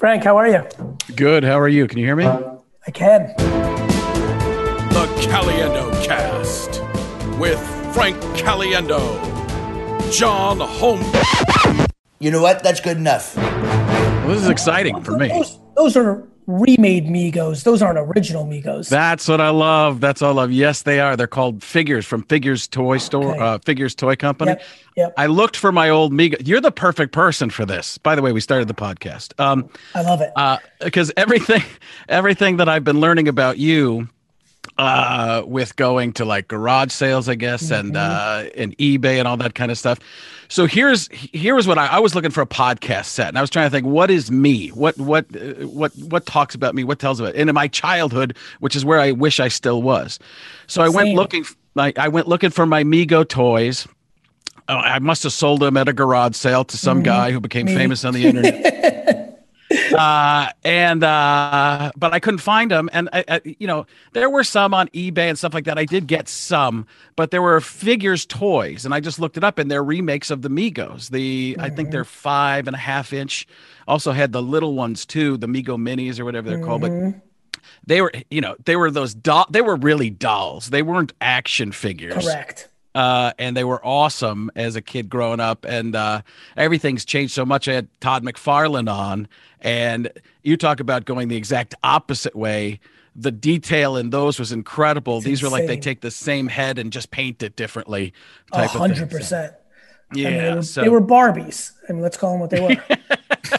Frank, how are you? Good. How are you? Can you hear me? I can. The Caliendo Cast with Frank Caliendo, John Home. You know what? That's good enough. Well, this is exciting for me. Those, those are remade Megos. Those aren't original Megos. That's what I love. That's all I love. Yes, they are. They're called Figures from Figures Toy Store, Okay. uh, Figures Toy Company. Yep, yep. I looked for my old Mego. You're the perfect person for this. By the way, we started the podcast. Um, I love it. because everything everything that I've been learning about you uh with going to like garage sales I guess and uh and eBay and all that kind of stuff. So here's here's what I, I was looking for a podcast set and I was trying to think what is me? What what uh, what what talks about me? What tells about and in my childhood, which is where I wish I still was. So I went looking I, I went looking for my Mego toys. Oh, I must have sold them at a garage sale to some guy who became Me. famous on the internet uh and uh but i couldn't find them and I, I you know there were some on ebay and stuff like that. I did get some but there were figures toys and i just looked it up and they're remakes of the Megos. The i think they're five and a half inch. Also had the little ones too the Mego minis or whatever they're called but they were you know they were those doll they were really dolls. They weren't action figures. Correct. Uh, and they were awesome as a kid growing up. And uh, everything's changed so much. I had Todd McFarlane on, and you talk about going the exact opposite way. The detail in those was incredible. These were like they take the same head and just paint it differently. A Type of hundred percent. Yeah. They, were, so, they were Barbies. I mean, let's call them what they were.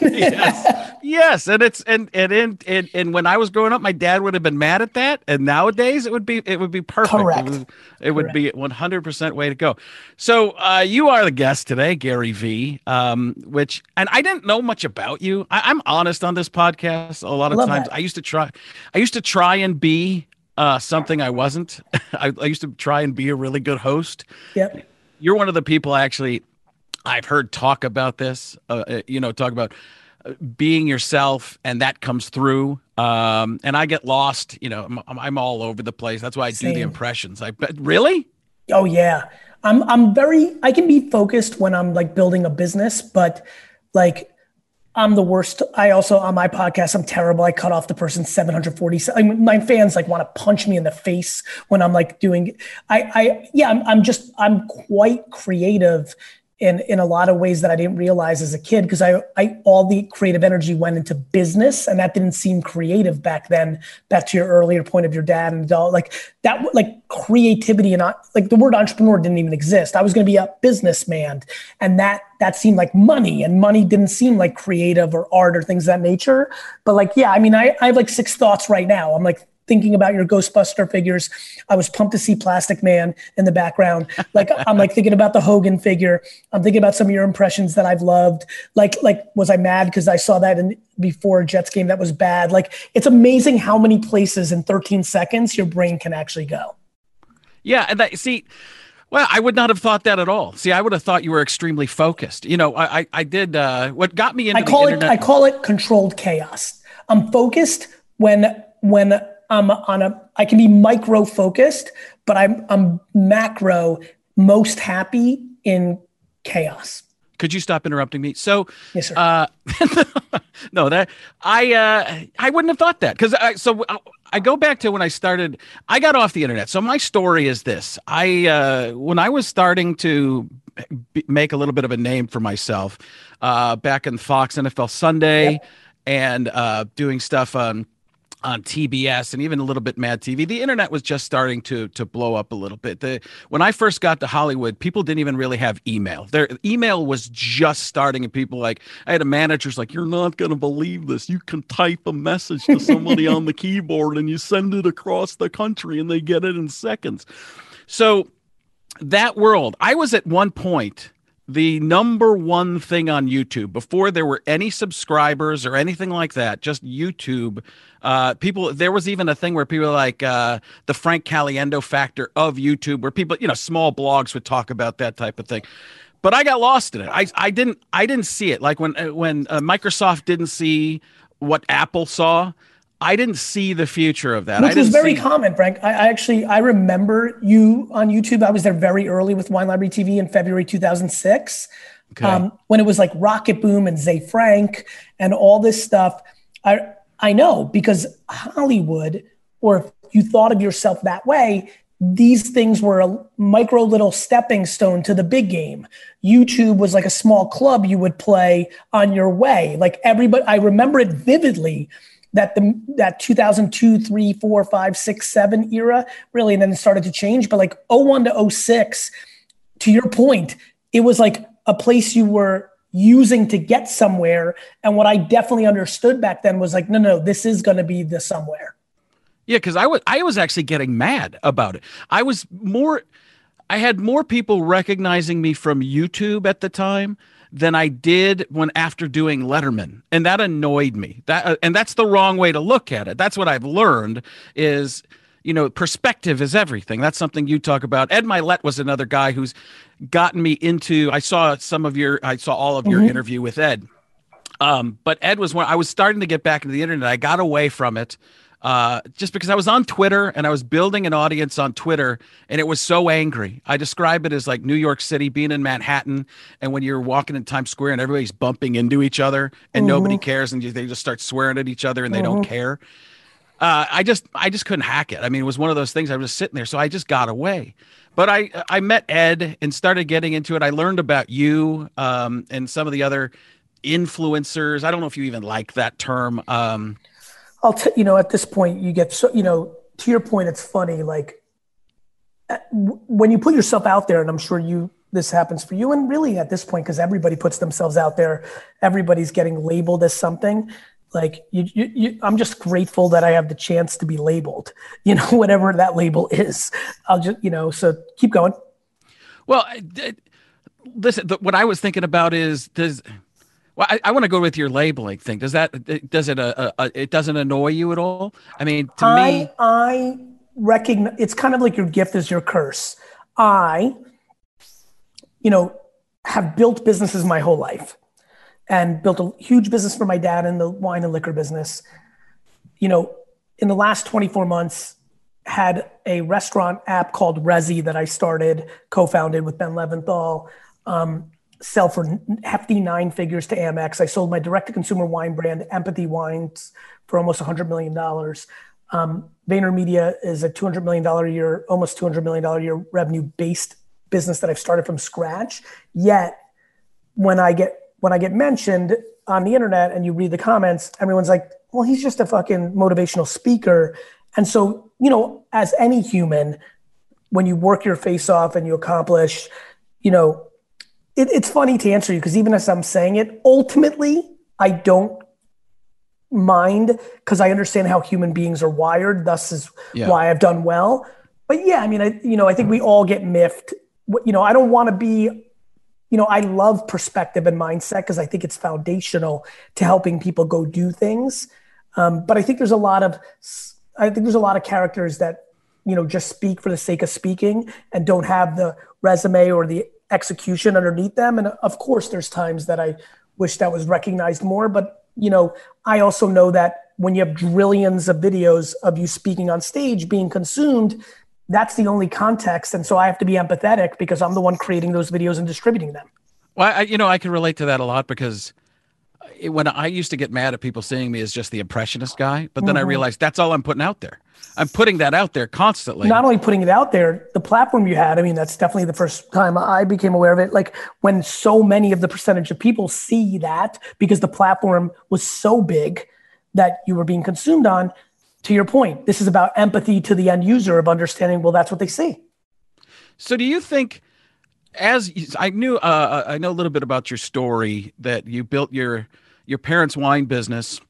yes, yes, and it's and and, and and and when I was growing up, my dad would have been mad at that, and nowadays it would be it would be perfect. Correct. It would, it would be one hundred percent way to go. So uh, you are the guest today, Gary V. Um, which and I didn't know much about you. I, I'm honest on this podcast. A lot of times, that. I used to try, I used to try and be uh, something I wasn't. I, I used to try and be a really good host yep. You're one of the people actually I've heard talk about this. Uh, uh, you know, talk about uh, being yourself, and that comes through. Um, and I get lost. You know, I'm, I'm all over the place. That's why I do the impressions. I bet really. Oh yeah. I'm I'm very I can be focused when I'm like building a business, but like I'm the worst. I also on my podcast I'm terrible. I cut off the person 740. I mean, my fans like want to punch me in the face when I'm like doing. I I yeah I'm I'm just I'm quite creative in in a lot of ways that I didn't realize as a kid because I I all the creative energy went into business and that didn't seem creative back then. Back to your earlier point of your dad and all like that like creativity and like the word entrepreneur didn't even exist. I was going to be a businessman and that that seemed like money and money didn't seem like creative or art or things that nature. But like yeah, I mean I I have like six thoughts right now. I'm like thinking about your Ghostbuster figures. I was pumped to see Plastic Man in the background. Like I'm like thinking about the Hogan figure. I'm thinking about some of your impressions that I've loved. Like like was I mad because I saw that in before Jets game that was bad? Like it's amazing how many places in 13 seconds your brain can actually go. Yeah, and that see. Well, I would not have thought that at all. See, I would have thought you were extremely focused. You know, I I, I did. Uh, what got me into I call it internet. I call it controlled chaos. I'm focused when when I'm on a I can be micro focused, but I'm I'm macro most happy in chaos. Could you stop interrupting me? So, Yes, sir. Uh, no, that I uh, I wouldn't have thought that because I so I, I go back to when I started. I got off the internet. So my story is this: I uh, when I was starting to b- make a little bit of a name for myself uh, back in Fox NFL Sunday and uh, doing stuff on on TBS and even a little bit Mad TV. The internet was just starting to to blow up a little bit. The when I first got to Hollywood, people didn't even really have email. Their email was just starting, and people like I had a manager's like, "You're not gonna believe this. You can type a message to somebody on the keyboard and you send it across the country, and they get it in seconds." So that world, I was at one point the number one thing on YouTube before there were any subscribers or anything like that, just YouTube. Uh, people, there was even a thing where people like uh, the Frank Caliendo factor of YouTube, where people, you know, small blogs would talk about that type of thing. But I got lost in it. I, I didn't I didn't see it like when uh, when uh, Microsoft didn't see what Apple saw. I didn't see the future of that. I which was very common, Frank. I, I actually I remember you on YouTube. I was there very early with Wine Library TV in February 2006. Okay. Um, when it was like Rocketboom and Ze Frank and all this stuff, I I know because Hollywood, or if you thought of yourself that way, these things were a micro little stepping stone to the big game. YouTube was like a small club you would play on your way. Like everybody, I remember it vividly that the that 2002 3 4 5 6 7 era really and then it started to change. But like 01 to 06 to your point it was like a place you were using to get somewhere. And what i definitely understood back then was like no no this is going to be the somewhere. Yeah, because I was I was actually getting mad about it. I was more I had more people recognizing me from YouTube at the time than I did when after doing Letterman, and that annoyed me. That uh, and that's the wrong way to look at it. That's what I've learned is you know perspective is everything. That's something you talk about. Ed Mylett was another guy who's gotten me into. I saw some of your I saw all of your interview with Ed. Um, but Ed was when I was starting to get back into the internet. I got away from it uh, just because I was on Twitter and I was building an audience on Twitter, and it was so angry. I describe it as like New York City being in Manhattan, and when you're walking in Times Square and everybody's bumping into each other, and nobody cares, and they just start swearing at each other, and they don't care. Uh, I just I just couldn't hack it. I mean, it was one of those things. I was just sitting there, so I just got away. But I I met Ed and started getting into it. I learned about you um, and some of the other influencers. I don't know if you even like that term. Um, I'll tell you know at this point you get so you know to your point it's funny like uh, when you put yourself out there and I'm sure you this happens for you and really at this point because everybody puts themselves out there everybody's getting labeled as something like you, you, you I'm just grateful that I have the chance to be labeled you know whatever that label is I'll just you know so keep going Well, I- listen. The, what I was thinking about is does. Well, I, I want to go with your labeling thing. Does that does it uh, uh, it doesn't annoy you at all? I mean, to I me, I recognize it's kind of like your gift is your curse. I, you know, have built businesses my whole life and built a huge business for my dad in the wine and liquor business. You know, in the last 24 months, had a restaurant app called Resy that I started, co-founded with Ben Leventhal. Um, sell for hefty nine figures to Amex. I sold my direct-to-consumer wine brand, Empathy Wines, for almost $100 million. Um, VaynerMedia is a $200 million a year, almost $200 million a year revenue-based business that I've started from scratch. Yet, when I get when I get mentioned on the internet and you read the comments, everyone's like, "Well, he's just a fucking motivational speaker." And so, you know, as any human, when you work your face off and you accomplish, you know, it, it's funny to answer you because even as I'm saying it, ultimately, I don't mind because I understand how human beings are wired. Thus, is Yeah. why I've done well. But yeah, I mean, I you know, I think we all get miffed. You know, I don't want to be. You know, I love perspective and mindset because I think it's foundational to helping people go do things. Um, but I think there's a lot of, I think there's a lot of characters that, you know, just speak for the sake of speaking and don't have the resume or the execution underneath them. And of course, there's times that I wish that was recognized more. But, you know, I also know that when you have trillions of videos of you speaking on stage being consumed, that's the only context. And so I have to be empathetic because I'm the one creating those videos and distributing them. well, I, you know, I can relate to that a lot because it, when I used to get mad at people seeing me as just the impressionist guy, but then I realized that's all I'm putting out there. I'm putting that out there constantly. not only putting it out there, the platform you had, I mean, that's definitely the first time I became aware of it. Like when so many of the percentage of people see that because the platform was so big that you were being consumed on, to your point, this is about empathy to the end user of understanding, well, that's what they see. So do you think as I knew uh, I know a little bit about your story that you built your your parents' wine business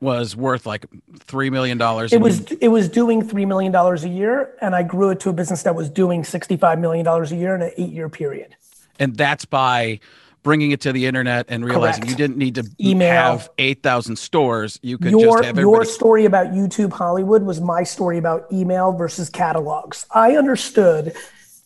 was worth like 3 million dollars It was it was doing three million dollars a year, and I grew it to a business that was doing sixty-five million dollars a year in an eight-year period. and that's by bringing it to the internet and realizing Correct. you didn't need to Email. have 8,000 stores you could your just have your story about YouTube Hollywood was my story about email versus catalogs. I understood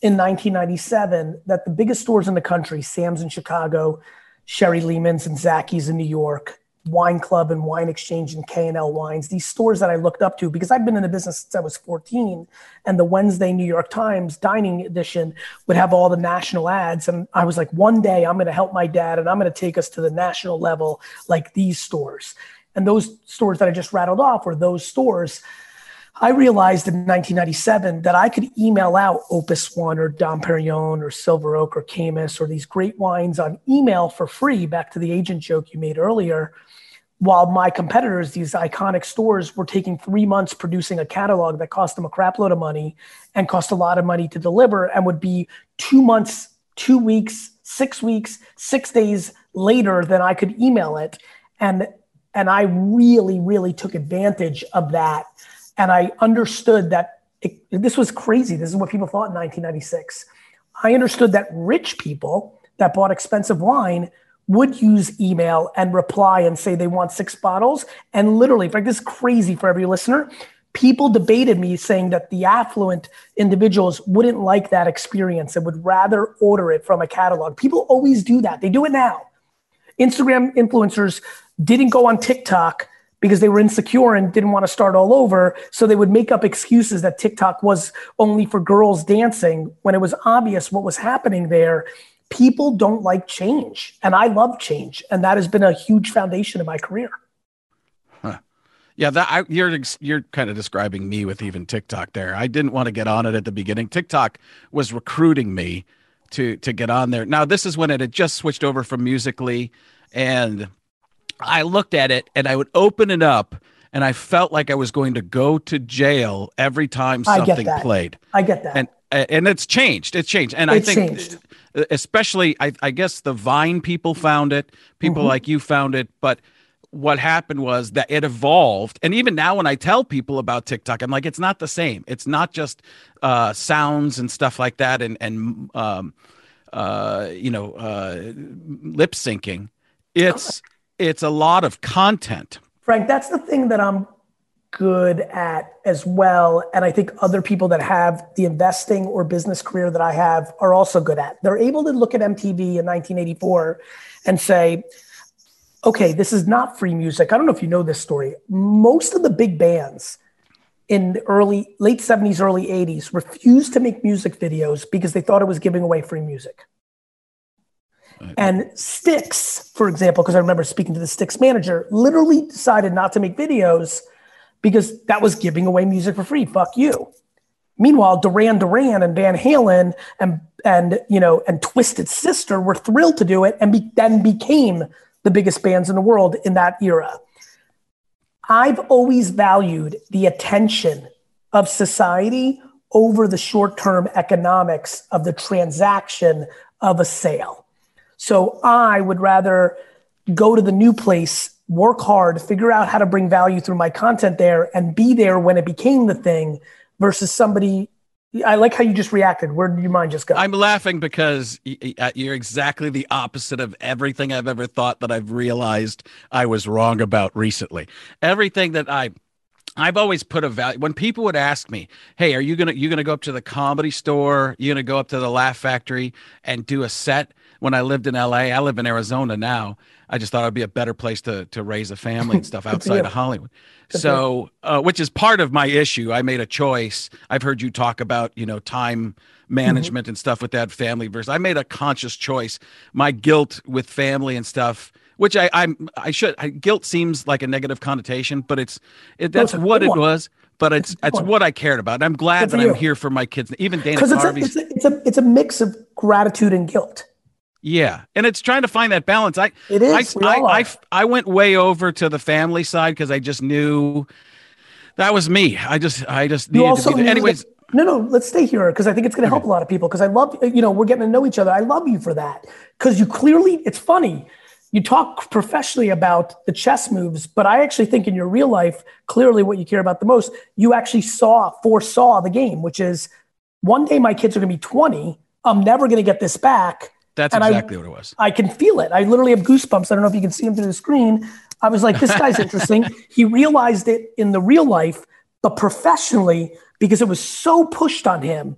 in 1997 that the biggest stores in the country, Sam's in Chicago, Sherry-Lehmann's and Zachys in New York, Wine Club and Wine Exchange and K&L Wines, these stores that I looked up to because I've been in the business since I was 14 and the Wednesday New York Times dining edition would have all the national ads and I was like one day I'm going to help my dad and I'm going to take us to the national level like these stores. And those stores that I just rattled off were those stores I realized in 1997 that I could email out Opus One or Dom Perignon or Silver Oak or Caymus or these great wines on email for free, back to the agent joke you made earlier, while my competitors, these iconic stores, were taking three months producing a catalog that cost them a crap load of money and cost a lot of money to deliver and would be two months, two weeks, six weeks, six days later than I could email it. And and I really, really took advantage of that and I understood that it, this was crazy. This is what people thought in 1996. I understood that rich people that bought expensive wine would use email and reply and say they want six bottles. And literally, fact, this is crazy for every listener. People debated me saying that the affluent individuals wouldn't like that experience and would rather order it from a catalog. People always do that. They do it now. Instagram influencers didn't go on TikTok because they were insecure and didn't want to start all over. So they would make up excuses that TikTok was only for girls dancing when it was obvious what was happening there. People don't like change, and I love change, and that has been a huge foundation of my career. Yeah, that I, you're you're kind of describing me with even TikTok there. I didn't want to get on it at the beginning. TikTok was recruiting me to to get on there. Now this is when it had just switched over from Musical.ly, and I looked at it and I would open it up and I felt like I was going to go to jail every time something played. I get that. And and it's changed. It's changed. And it's I think changed. especially I, I guess the Vine people found it, people mm-hmm. like you found it, but what happened was that it evolved and even now when i tell people about tiktok i'm like it's not the same it's not just uh, sounds and stuff like that and and um, uh, you know uh, lip syncing it's it's a lot of content. Frank, that's the thing that I'm good at as well. And I think other people that have the investing or business career that I have are also good at. They're able to look at MTV in 1984 and say, okay, this is not free music. I don't know if you know this story. Most of the big bands in the early, late 70s, early 80s refused to make music videos because they thought it was giving away free music. And Styx, for example, because I remember speaking to the Styx manager, literally decided not to make videos because that was giving away music for free. Fuck you. Meanwhile, Duran Duran and Van Halen and and you know and Twisted Sister were thrilled to do it and be, then became the biggest bands in the world in that era. I've always valued the attention of society over the short-term economics of the transaction of a sale. So I would rather go to the new place, work hard, figure out how to bring value through my content there, and be there when it became the thing versus somebody. I like how you just reacted. Where did your mind just go? I'm laughing because uh, you're exactly the opposite of everything I've ever thought that I've realized I was wrong about recently. Everything that I I've always put a value when people would ask me, "Hey, are you gonna you gonna go up to the comedy store? You gonna go up to the Laugh Factory and do a set?" When I lived in LA. I live in Arizona now. I just thought it'd be a better place to to raise a family and stuff outside of Hollywood. so, uh, which is part of my issue. I made a choice. I've heard you talk about you know time management mm-hmm. and stuff with that family versus. I made a conscious choice. My guilt with family and stuff which I I'm I should I, guilt seems like a negative connotation, but it's it, that's no, what it one. was. But it's it's, it's what I cared about. And I'm glad that I'm here for my kids. Even Dana Carvey's. It's a, it's a it's a mix of gratitude and guilt. Yeah, and it's trying to find that balance. I it is. I I, I, I, went way over to the family side because I just knew that was me. I just I just you needed to be there. Anyways. That, no, no, let's stay here because I think it's going to help okay. a lot of people. Because I love, you know, we're getting to know each other. I love you for that because you clearly, it's funny. You talk professionally about the chess moves, but I actually think in your real life, clearly what you care about the most, you actually saw, foresaw the game, which is one day my kids are going to be 20. I'm never going to get this back that's and exactly I, what it was. I can feel it. I literally have goosebumps. I don't know if you can see them through the screen. I was like, this guy's interesting. he realized it in the real life, but professionally, because it was so pushed on him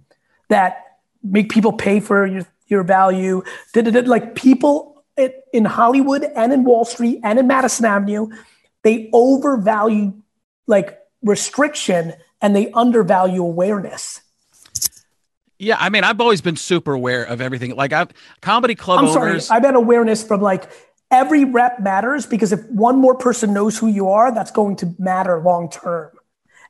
that make people pay for your, your value. Did like people in Hollywood and in Wall Street and in Madison Avenue, they overvalue like restriction and they undervalue awareness. Yeah, I mean, I've always been super aware of everything. Like I've comedy club I'm owners. sorry, I've had awareness from like every rep matters because if one more person knows who you are, that's going to matter long term.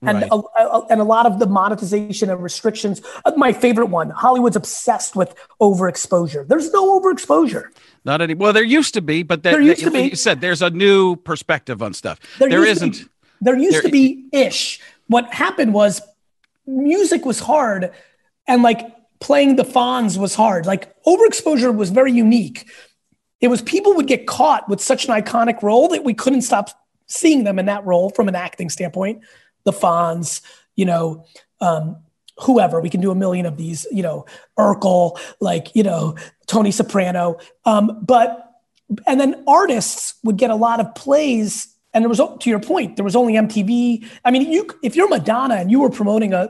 And Right. a, a- and a lot of the monetization and restrictions. uh, My favorite one: Hollywood's obsessed with overexposure. There's no overexposure. Not any. Well, there used to be, but that, There used to be. You said there's a new perspective on stuff. There, there isn't. there used there- to be ish. What happened was music was hard, and like playing the Fonz was hard. Like overexposure was very unique. It was people would get caught with such an iconic role that we couldn't stop seeing them in that role from an acting standpoint. The Fonz, you know, um, whoever we can do a million of these, you know, Urkel, like you know, Tony Soprano. Um, but and then artists would get a lot of plays and there was to your point there was only mtv i mean you if you're madonna and you were promoting a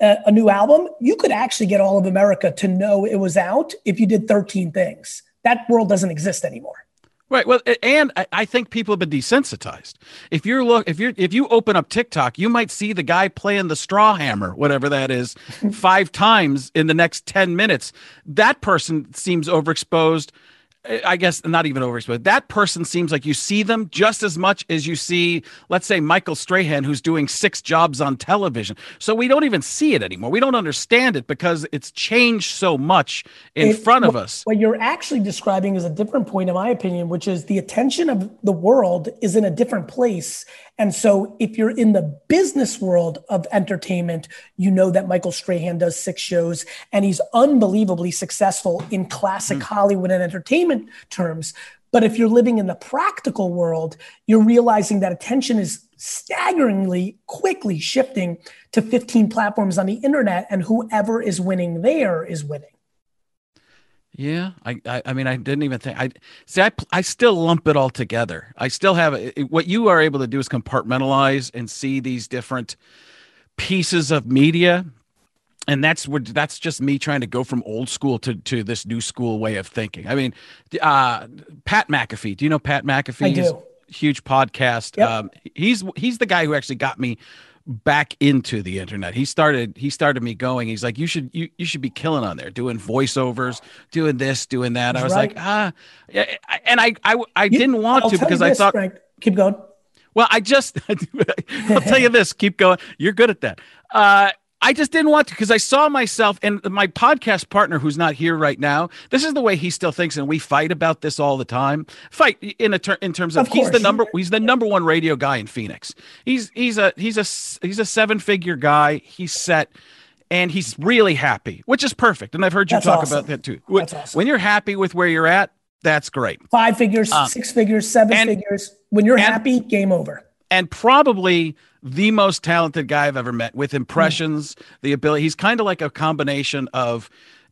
a, a new album you could actually get all of america to know it was out if you did 13 things that world doesn't exist anymore Right. Well, and I, think people have been desensitized. If you're look, if you're, if you open up TikTok, you might see the guy playing the straw hammer, whatever that is, five times in the next ten minutes. That person seems overexposed. I guess not even overexposed. That person seems like you see them just as much as you see, let's say, Michael Strahan, who's doing six jobs on television. So we don't even see it anymore. We don't understand it because it's changed so much in It- front of us. What you're actually describing is a different point, in my opinion, which is the attention of the world is in a different place. And so, if you're in the business world of entertainment, you know that Michael Strahan does six shows and he's unbelievably successful in classic hmm. Hollywood and entertainment terms. But if you're living in the practical world, you're realizing that attention is staggeringly quickly shifting to 15 platforms on the internet, and whoever is winning there is winning. Yeah, I, I, I mean, I didn't even think. I see. I, I still lump it all together. I still have it, what you are able to do is compartmentalize and see these different pieces of media, and that's what that's just me trying to go from old school to to this new school way of thinking. I mean, uh, Pat McAfee. Do you know Pat McAfee? I do. Huge podcast. Yep. Um, he's he's the guy who actually got me back into the internet. He started he started me going. He's like, you should you you should be killing on there, doing voiceovers, doing this, doing that. I was right. like, ah, yeah, and I I, I You- didn't want I'll to because I thought, Frank, keep going. well, I just I'll tell you this, keep going. You're good at that. Uh, I just didn't want to because I saw myself and my podcast partner who's not here right now. This is the way he still thinks, and we fight about this all the time. Fight in a ter- in terms of, Of he's the number he's the number one radio guy in Phoenix. He's he's a he's a he's a seven figure guy. He's set. And he's really happy, which is perfect. And I've heard you That's talk awesome. about that too. That's awesome. When you're happy with where you're at, that's great. Five figures, six figures, seven Um, and- figures. When you're and- happy, game over. and probably the most talented guy I've ever met with impressions, the ability. He's kind of like a combination of,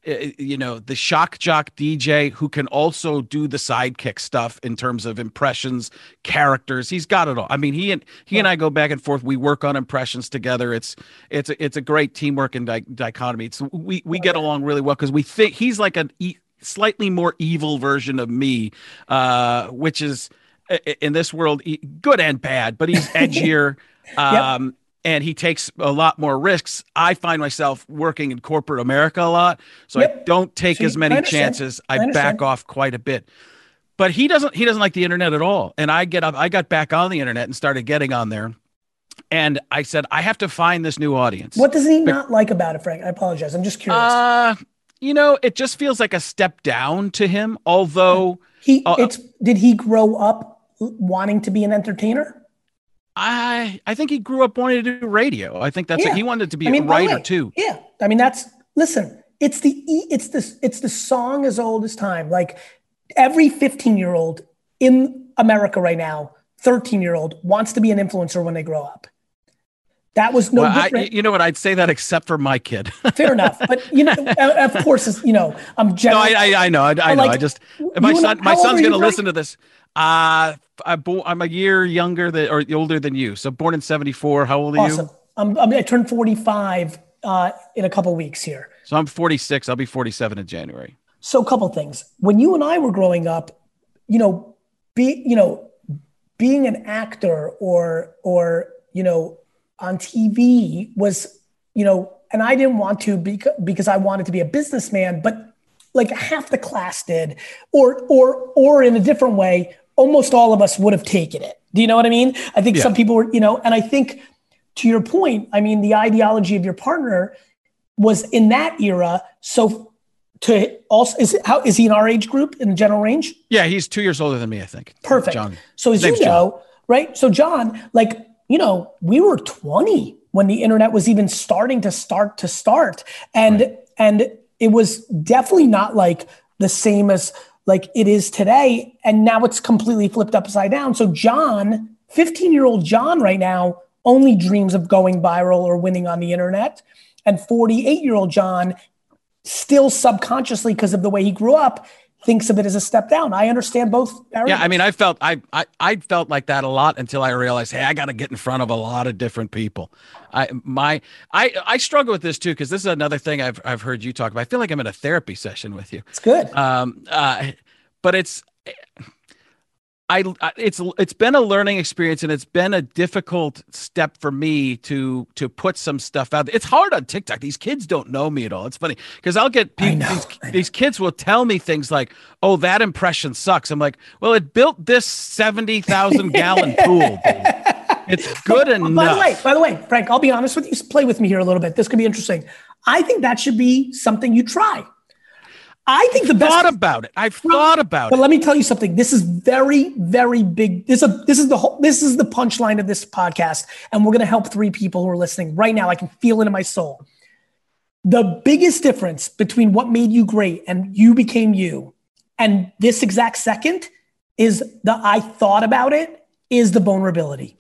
uh, you know, the shock jock DJ who can also do the sidekick stuff in terms of impressions, characters. He's got it all. I mean, he and he and I go back and forth. We work on impressions together. It's it's a, it's a great teamwork and di- dichotomy. It's we we get along really well because we think he's like a e- slightly more evil version of me, uh, which is i- in this world good and bad but he's edgier um and he takes a lot more risks. I find myself working in corporate america a lot so i don't take See, as many I chances. I i, back off quite a bit. But he doesn't he doesn't like the internet at all. And i get up i got back on the internet and started getting on there. And i said i have to find this new audience. What does he not like about it, Frank? I apologize. I'm just curious. uh you know it just feels like a step down to him although he uh, it's did he grow up wanting to be an entertainer? I I think he grew up wanting to do radio. I think that's Yeah. it. He wanted to be I mean, a writer way, too. Yeah. I mean, that's listen, it's the it's this it's the song as old as time. Like every 15 year old in America right now, 13 year old wants to be an influencer when they grow up. That was no well, I, different. you know what? I'd say that except for my kid. Fair enough. But you know, of course, you know, I'm no. I, I, I know. I, I know. like, I just my son. My son's going to listen to this. Uh, I bo- I'm a year younger than or older than you. So born in '74. How old are you? awesome. you? I'm, I'm, I turned 45 uh, in a couple weeks here. So I'm 46. I'll be 47 in January. So, a couple things. When you and I were growing up, you know, be you know, being an actor or or you know on TV was you know, and I didn't want to because because I wanted to be a businessman, but like half the class did, or or or in a different way, almost all of us would have taken it. Do you know what I mean? I think Yeah. some people were, you know, and I think to your point, I mean, the ideology of your partner was in that era. So to also is how is he in our age group in the general range? Yeah, he's two years older than me, I think. Perfect. John. So as Name's you know, right? So John, like, you know, we were 20 when the internet was even starting to start to start. And and it was definitely not like the same as like it is today. And now it's completely flipped upside down. So John, 15-year-old John right now only dreams of going viral or winning on the internet. And 48-year-old John still subconsciously because of the way he grew up thinks of it as a step down. I understand both. Yeah, I mean, I felt I, I I felt like that a lot until I realized, hey, I got to get in front of a lot of different people. I my I I struggle with this too because this is another thing I've I've heard you talk about. I feel like I'm in a therapy session with you. it's good. Um, uh, but it's I I- it's it's been a learning experience and it's been a difficult step for me to to put some stuff out. there. It's hard on TikTok. These kids don't know me at all. It's funny because I'll get people, know, these, these kids will tell me things like, "Oh, that impression sucks." I'm like, "Well, it built this seventy thousand gallon pool. Dude. It's good enough." By the way, by the way, Frank, I'll be honest with you. Play with me here a little bit. This could be interesting. I think that should be something you try. I think the best. thought about it. I've thought about But it. But let me tell you something. This is very, very big. This is a, this is the whole. This is the punchline of this podcast, and we're going to help three people who are listening right now. I can feel it in my soul. The biggest difference between what made you great and you became you, and this exact second, is the I thought about it. Is the vulnerability.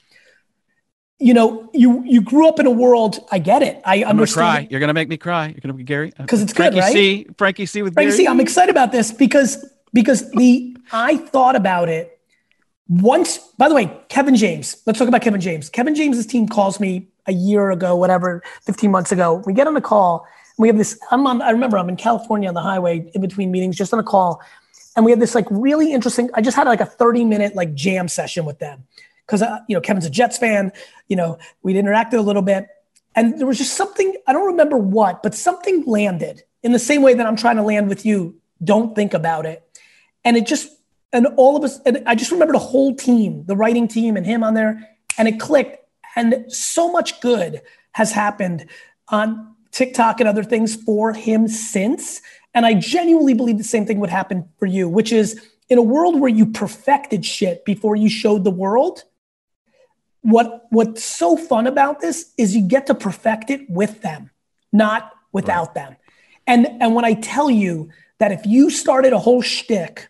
You know, you you grew up in a world. I get it. I I'm gonna understand. cry. You're gonna make me cry. You're gonna be Gary uh, 'Cause it's good, Frankie right? C. Frankie C. with Frank, Gary. see, I'm excited about this because because the I thought about it once. By the way, Kevin James. Let's talk about Kevin James. Kevin James's team calls me a year ago, whatever, 15 months ago. We get on the call. And we have this. I'm on. I remember I'm in California on the highway in between meetings, just on a call, and we have this like really interesting. I just had like a 30 minute like jam session with them because uh, you know Kevin's a Jets fan. You know, we'd interacted a little bit, and there was just something I don't remember what, but something landed in the same way that I'm trying to land with you. Don't think about it, and it just and all of us. And I just remember the whole team, the writing team, and him on there, and it clicked. And so much good has happened on TikTok and other things for him since. And I genuinely believe the same thing would happen for you, which is in a world where you perfected shit before you showed the world. What what's so fun about this is you get to perfect it with them, not without them. And and when I tell you that if you started a whole shtick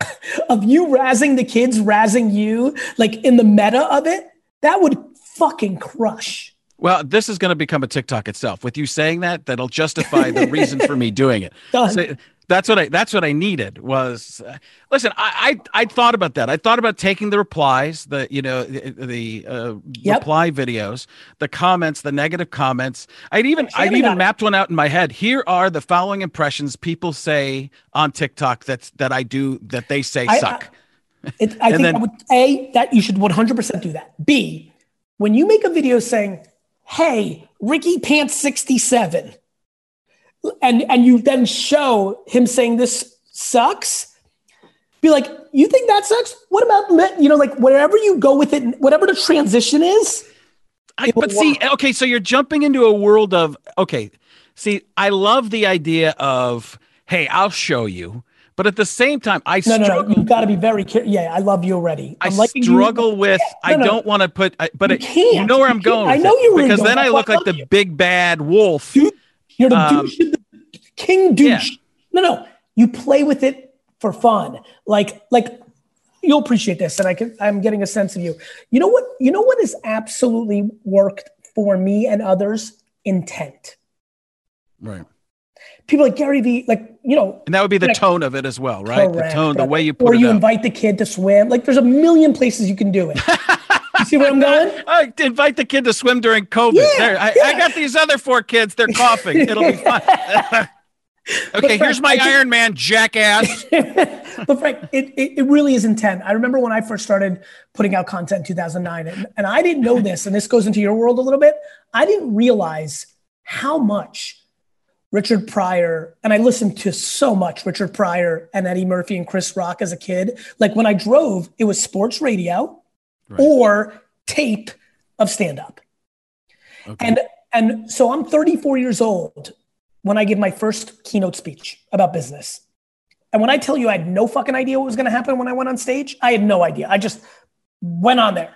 of you razzing the kids, razzing you, like in the meta of it, that would fucking crush. Well, this is going to become a TikTok itself. With you saying that, that'll justify the reason for me doing it. Done. So that's what I that's what I needed was. Uh, listen, I, I I thought about that. I thought about taking the replies, the you know the, the uh, Yep. reply videos, the comments, the negative comments. I'd even I I'd even got it. mapped one out in my head. Here are the following impressions people say on TikTok that's that I do that they say I- suck. It, I think then- I would a that you should 100% do that. B, when you make a video saying, "Hey, Ricky Pants 67," and and you then show him saying this sucks, be like, "You think that sucks? What about you know like wherever you go with it, whatever the transition is." I, but see, work. okay, so you're jumping into a world of okay. See, I love the idea of hey, I'll show you, but at the same time, I No, no, struggle. no. You've got to be very careful. Yeah, I love you already. I I'm you. struggle with. I no, no. don't want to put, I- but You it, you know where I'm can't. going. I know you're because then. I look like love the big bad wolf. Dude, You're the Um, douche, the king douche. No, no. You play with it for fun. Like, like you'll appreciate this, and I can. I'm getting a sense of you. You know what? You know what has absolutely worked for me and others? Intent. Right, People like Gary Vee, like you know, and that would be the Correct. tone of it as well, right? correct, the tone, the way you put or it or you out. invite the kid to swim. Like, there's a million places you can do it. you see where I'm going? I invite the kid to swim during COVID. Yeah, there, I, I got these other four kids. They're coughing. It'll be fine. Okay, Frank, here's my I Iron Man, jackass. but Frank, it, it, it really is intent. I remember when I first started putting out content in 2009, and, and I didn't know this, and this goes into your world a little bit. I didn't realize how much Richard Pryor, and I listened to so much Richard Pryor and Eddie Murphy and Chris Rock as a kid. Like when I drove, it was sports radio Right. or tape of stand up. Okay. And and so I'm 34 years old when I give my first keynote speech about business. And when I tell you I had no fucking idea what was going to happen when I went on stage, I had no idea. I just went on there.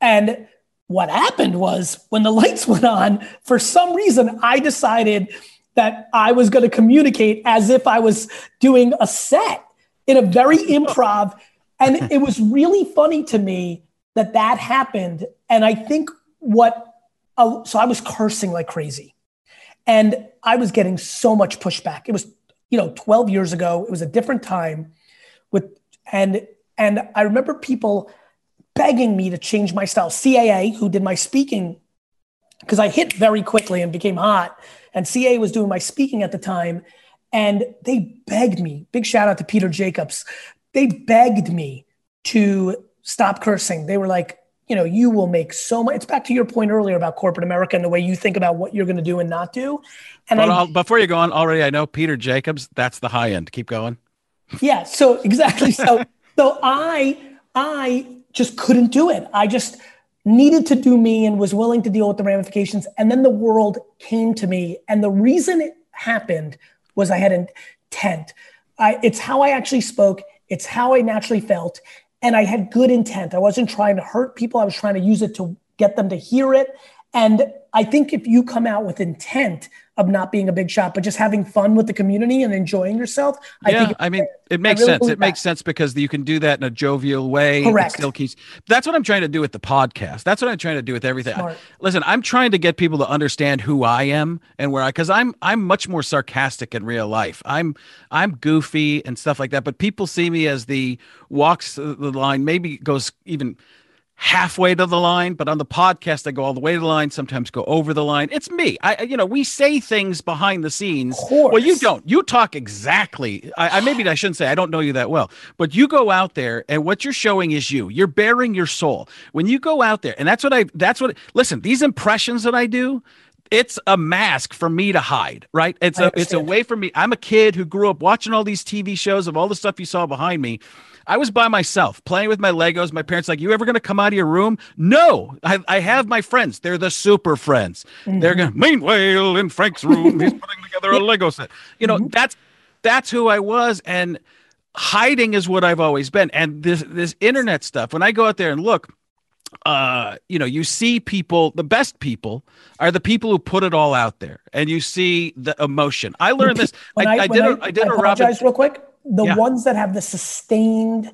And what happened was when the lights went on, for some reason, I decided that I was going to communicate as if I was doing a set in a very improv. And it was really funny to me that that happened. And I think what, so I was cursing like crazy. And I was getting so much pushback. It was, you know, 12 years ago. It was a different time with, and, and I remember people begging me to change my style. CAA, who did my speaking, because I hit very quickly and became hot. And CAA was doing my speaking at the time. And they begged me, big shout out to Peter Jacobs. They begged me to stop cursing. They were like, you know, you will make so much. It's back to your point earlier about corporate America and the way you think about what you're going to do and not do. And But I, before you go on, already I know Peter Jacobs. That's the high end. Keep going. Yeah, so exactly. So so I I just couldn't do it. I just needed to do me and was willing to deal with the ramifications. And then the world came to me. And the reason it happened was I had intent. I, it's how I actually spoke. It's how I naturally felt. And I had good intent. I wasn't trying to hurt people. I was trying to use it to get them to hear it. And I think if you come out with intent of not being a big shot, but just having fun with the community and enjoying yourself, I yeah, think I mean, it makes really sense. It makes sense because you can do that in a jovial way. Correct. still keeps. That's what I'm trying to do with the podcast. That's what I'm trying to do with everything. Listen, I'm trying to get people to understand who I am and where I, because I'm I'm much more sarcastic in real life. I'm I'm goofy and stuff like that. But people see me as the walks the line, maybe goes even halfway to the line but on the podcast i go all the way to the line sometimes go over the line. It's me. I you know we say things behind the scenes. Well you don't. You talk exactly. I, I maybe i shouldn't say i don't know you that well but you go out there and what you're showing is you. You're bearing your soul. When you go out there and that's what i that's what listen these impressions that i do it's a mask for me to hide, right? It's a it's a way for me. I'm a kid who grew up watching all these TV shows of all the stuff you saw behind me. I was by myself playing with my Legos. My parents like, "You ever going to come out of your room?" No, I, I have my friends. They're the super friends. They're going. Meanwhile, in Frank's room, he's putting together a Lego set. You know, that's that's who I was, and hiding is what I've always been. And this this internet stuff. When I go out there and look, uh, you know, you see people, the best people are the people who put it all out there, and you see the emotion. I learned this. I, I, when did. a I did I a Robin. apologize real quick. The Yeah. ones that have the sustained,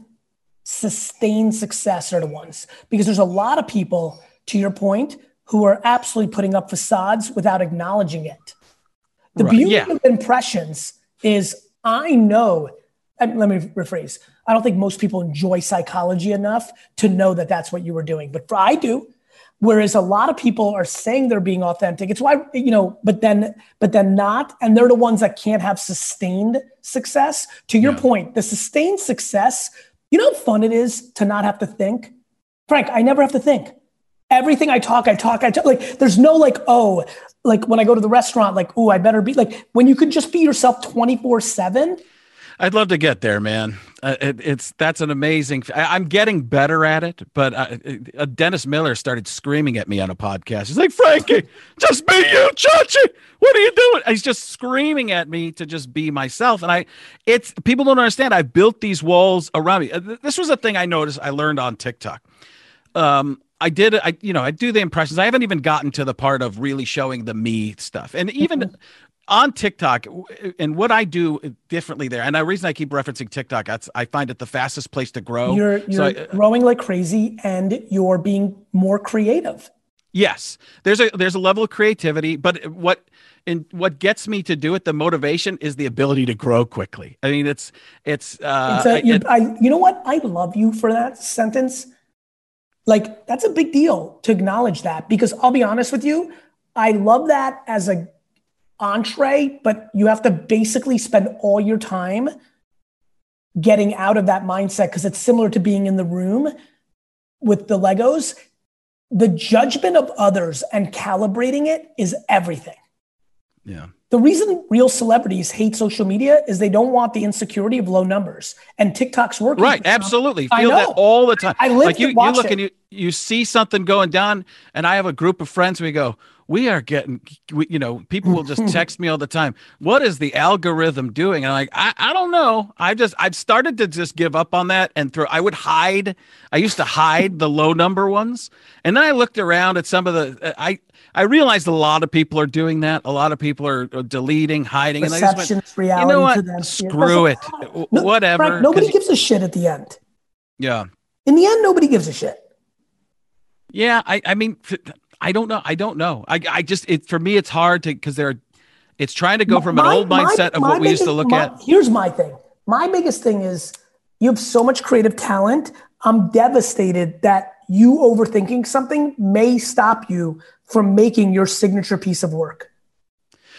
sustained success are the ones because there's a lot of people, to your point, who are absolutely putting up facades without acknowledging it. The Right, beauty yeah. of impressions is I know. and let me rephrase. I don't think most people enjoy psychology enough to know that that's what you were doing, but I do. Whereas a lot of people are saying they're being authentic. It's why you know, but then but then not, and they're the ones that can't have sustained success. To your Yeah. point, the sustained success. You know how fun it is to not have to think. Frank, I never have to think. Everything I talk, I talk, I talk. Like there's no like, oh, like when I go to the restaurant, like, oh, I better be like when you could just be yourself 24 seven. I'd love to get there, man. Uh, it, it's that's an amazing. I, I'm getting better at it, but uh, Dennis Miller started screaming at me on a podcast. He's like, "Frankie, just be you, Chachi. What are you doing?" He's just screaming at me to just be myself, and I, it's people don't understand. I built these walls around me. Uh, This was a thing I noticed. I learned on TikTok. Um, I did. I you know I do the impressions. I haven't even gotten to the part of really showing the me stuff, and even on TikTok and what I do differently there. And the reason I keep referencing TikTok, I find it the fastest place to grow. You're you're so I, uh, growing like crazy, and you're being more creative. yes, there's a there's a level of creativity, but what and what gets me to do it, the motivation is the ability to grow quickly. I mean, it's it's uh, It's a, I- you're, it- I, you know what? I love you for that sentence. Like that's a big deal to acknowledge that because I'll be honest with you, I love that as a entree, but you have to basically spend all your time getting out of that mindset because it's similar to being in the room with the Legos. The judgment of others and calibrating it is everything. Yeah. The reason real celebrities hate social media is they don't want the insecurity of low numbers. And TikTok's working. Right. Absolutely. I Feel that all the time. I lived like you, you look it. and you, you see something going down, and I have a group of friends. We go, we are getting, we, you know, people will just text me all the time. What is the algorithm doing? And I'm like, I, I don't know. I just, I've started to just give up on that and throw. I would hide. I used to hide the low number ones, and then I looked around at some of the. I I realized a lot of people are doing that. A lot of people are deleting, hiding, and I just went, you know what? Screw it. doesn't matter. W- No, Whatever. Frank, nobody gives a shit at the end. yeah. In the end, nobody gives a shit. Yeah, I, I mean, I don't know. I don't know. I, I just, it for me, it's hard to because they're, it's trying to go from an My- old my- mindset of my what we used to look at. Here's my thing. My biggest thing is you have so much creative talent. I'm devastated that you overthinking something may stop you from making your signature piece of work.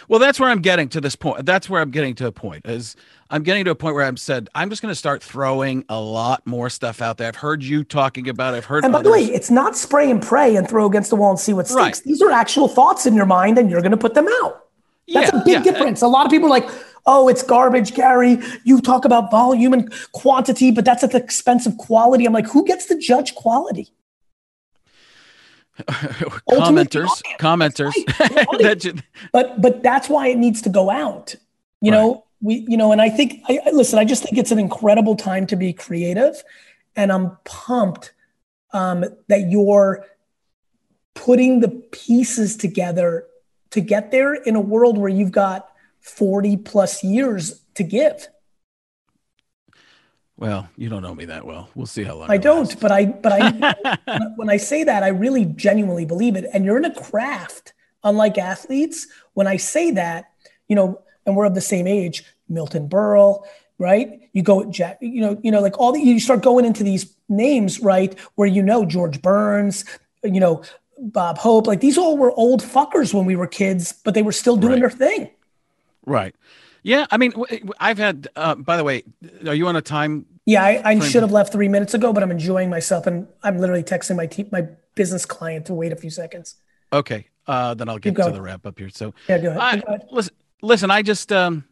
Well, that's where I'm getting to this point. That's where I'm getting to a point is I'm getting to a point where I'm said I'm just going to start throwing a lot more stuff out there. I've heard you talking about. it. I've heard. And by the way, it's not spray and pray and throw against the wall and see what sticks. Right. These are actual thoughts in your mind, and you're going to put them out. That's Yeah, a big yeah. difference. A lot of people are like, "Oh, it's garbage, Gary. You talk about volume and quantity, but that's at the expense of quality." I'm like, who gets to judge quality? commenters, commenters. Right. But but that's why it needs to go out. You Right. know, we you know, and I think I, I listen. I just think it's an incredible time to be creative, and I'm pumped um, that you're putting the pieces together to get there in a world where you've got 40 plus years to give. well, you don't know me that well. We'll see how long. I don't, lasts. but I, but I, when I say that, I really genuinely believe it. And you're in a craft, unlike athletes. When I say that, you know, and we're of the same age, Milton Berle, right? You go, Jack, you know, you know, like all the, you start going into these names, right? Where you know George Burns, you know, Bob Hope, like these all were old fuckers when we were kids, but they were still doing Right. their thing. Right. Yeah. I mean, I've had. Uh, by the way, are you on a time? Yeah, I, I should have left three minutes ago, but I'm enjoying myself, and I'm literally texting my te- my business client to wait a few seconds. Okay. Uh, then I'll get to the wrap up here. So, Yeah, go ahead. I, Go ahead. listen, listen. I just, um,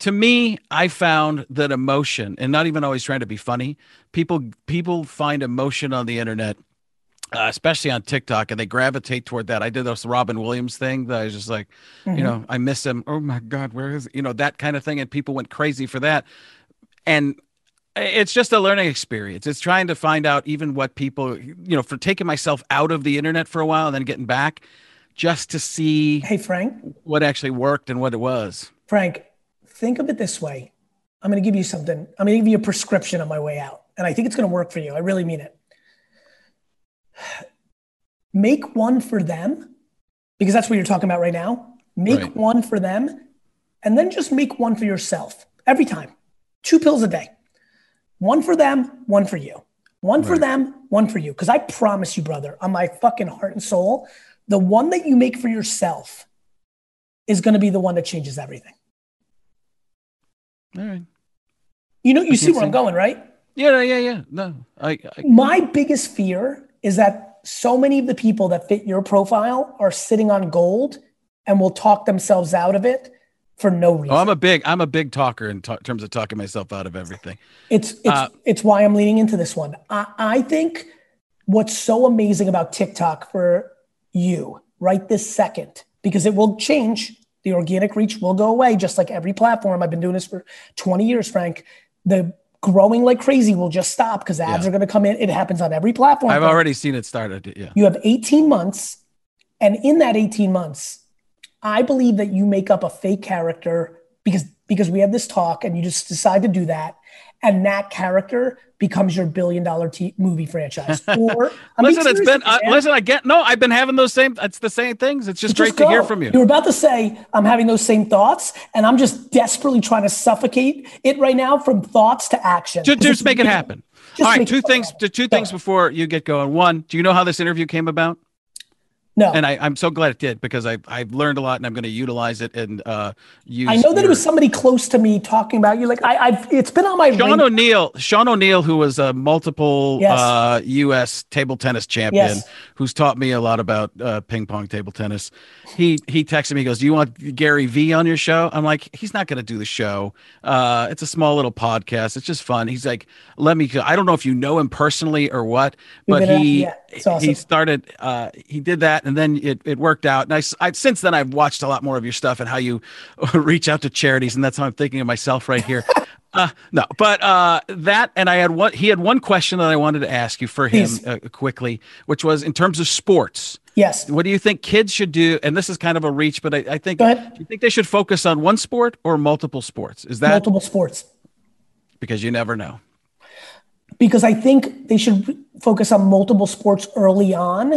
to me, I found that emotion, and not even always trying to be funny. People, people find emotion on the internet, uh, especially on TikTok, and they gravitate toward that. I did this Robin Williams thing that I was just like, Mm-hmm. you know, I miss him. Oh my God, where is you know that kind of thing, and people went crazy for that, and it's just a learning experience. It's trying to find out even what people, you know, for taking myself out of the internet for a while and then getting back, just to see Hey, Frank, what actually worked and what it was. Frank, think of it this way. I'm going to give you something. I'm going to give you a prescription on my way out. And I think it's going to work for you. I really mean it. Make one for them because that's what you're talking about right now. Make Right. one for them and then just make one for yourself every time. Two pills a day. One for them, one for you. One for them, one for you. Because I promise you, brother, on my fucking heart and soul, the one that you make for yourself is going to be the one that changes everything. All right. You know, you see where I'm going, right? Yeah, yeah, yeah. No, I, I My biggest fear is that so many of the people that fit your profile are sitting on gold and will talk themselves out of it for no reason. oh, I'm a big, I'm a big talker in ta- terms of talking myself out of everything. It's it's Uh, it's why I'm leaning into this one. I, I think what's so amazing about TikTok for you right this second, because it will change. The organic reach will go away, just like every platform. I've been doing this for 20 years, Frank. The growing like crazy will just stop because ads Yeah. are going to come in. It happens on every platform. I've already seen it started. Yeah. You have 18 months, and in that 18 months, I believe that you make up a fake character because because we have this talk, and you just decide to do that, and that character becomes your billion dollar t- movie franchise. Or I'm being listen, it's been, uh, listen, I get, no, I've been having those same, it's the same things. It's just, Just great to hear from you. You were about to say I'm having those same thoughts, and I'm just desperately trying to suffocate it right now from thoughts to action. Just, just make it happen. All right, two things. happen. Two things before you get going. One, do you know how this interview came about? No. And I, I'm so glad it did because I, I've learned a lot and I'm going to utilize it and uh, use. I know that it was somebody close to me talking about you. Like I, I've, it's been on my Sean radar. O'Neill, Sean O'Neill, who was a multiple Yes. uh, U.S. table tennis champion, Yes. who's taught me a lot about uh, ping pong table tennis. He he texted me, he goes, "Do you want Gary V on your show?" I'm like, "He's not going to do the show. Uh, it's a small little podcast. It's just fun." He's like, "Let me." I don't know if you know him personally or what, but he yeah, awesome. he started. Uh, he did that, and then it it worked out. And I since then I've watched a lot more of your stuff and how you reach out to charities, and that's how I'm thinking of myself right here. Uh, no, but uh, that and I had one. He had one question that I wanted to ask you for him uh, quickly, which was in terms of sports. Yes. What do you think kids should do? And this is kind of a reach, but I, I think do you think they should focus on one sport or multiple sports? Is that Multiple sports. because you never know? because I think they should focus on multiple sports early on.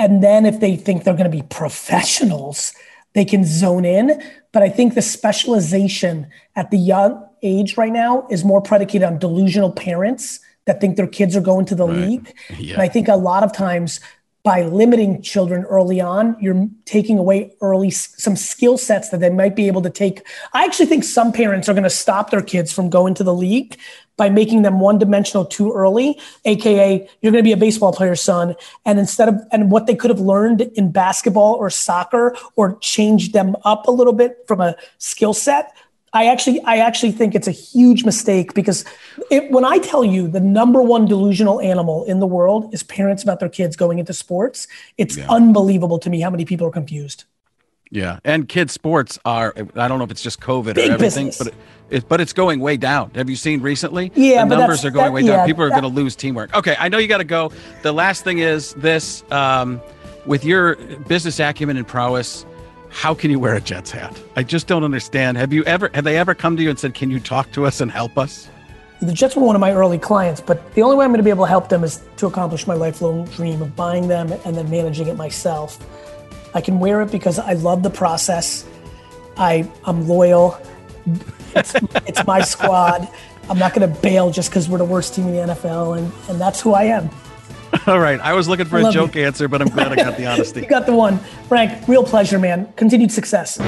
And then if they think they're going to be professionals, they can zone in. But I think the specialization at the young age right now is more predicated on delusional parents that think their kids are going to the league. Yeah. And I think a lot of times by limiting children early on, you're taking away early some skill sets that they might be able to take. I actually think some parents are going to stop their kids from going to the league by making them one dimensional too early, aka you're going to be a baseball player's son, and instead of and what they could have learned in basketball or soccer or changed them up a little bit from a skill set. I actually, I actually think it's a huge mistake because it, when I tell you the number one delusional animal in the world is parents about their kids going into sports, it's unbelievable to me how many people are confused. Yeah, and kids sports are. I don't know if it's just COVID Big or everything, business. but it, but it's going way down. Have you seen recently? Yeah, the numbers are going that- way down. yeah, People are going to lose teamwork. Okay, I know you got to go. The last thing is this: um, with your business acumen and prowess, how can you wear a Jets hat? I just don't understand. Have you ever? Have they ever come to you and said, "Can you talk to us and help us"? The Jets were one of my early clients, but the only way I'm going to be able to help them is to accomplish my lifelong dream of buying them and then managing it myself. I can wear it because I love the process. I I'm loyal. It's, it's my squad. I'm not going to bail just because we're the worst team in the NFL, and, and that's who I am. All right, I was looking for I a joke you. answer, but I'm glad I got the honesty. You got the one. Frank, real pleasure, man. Continued success.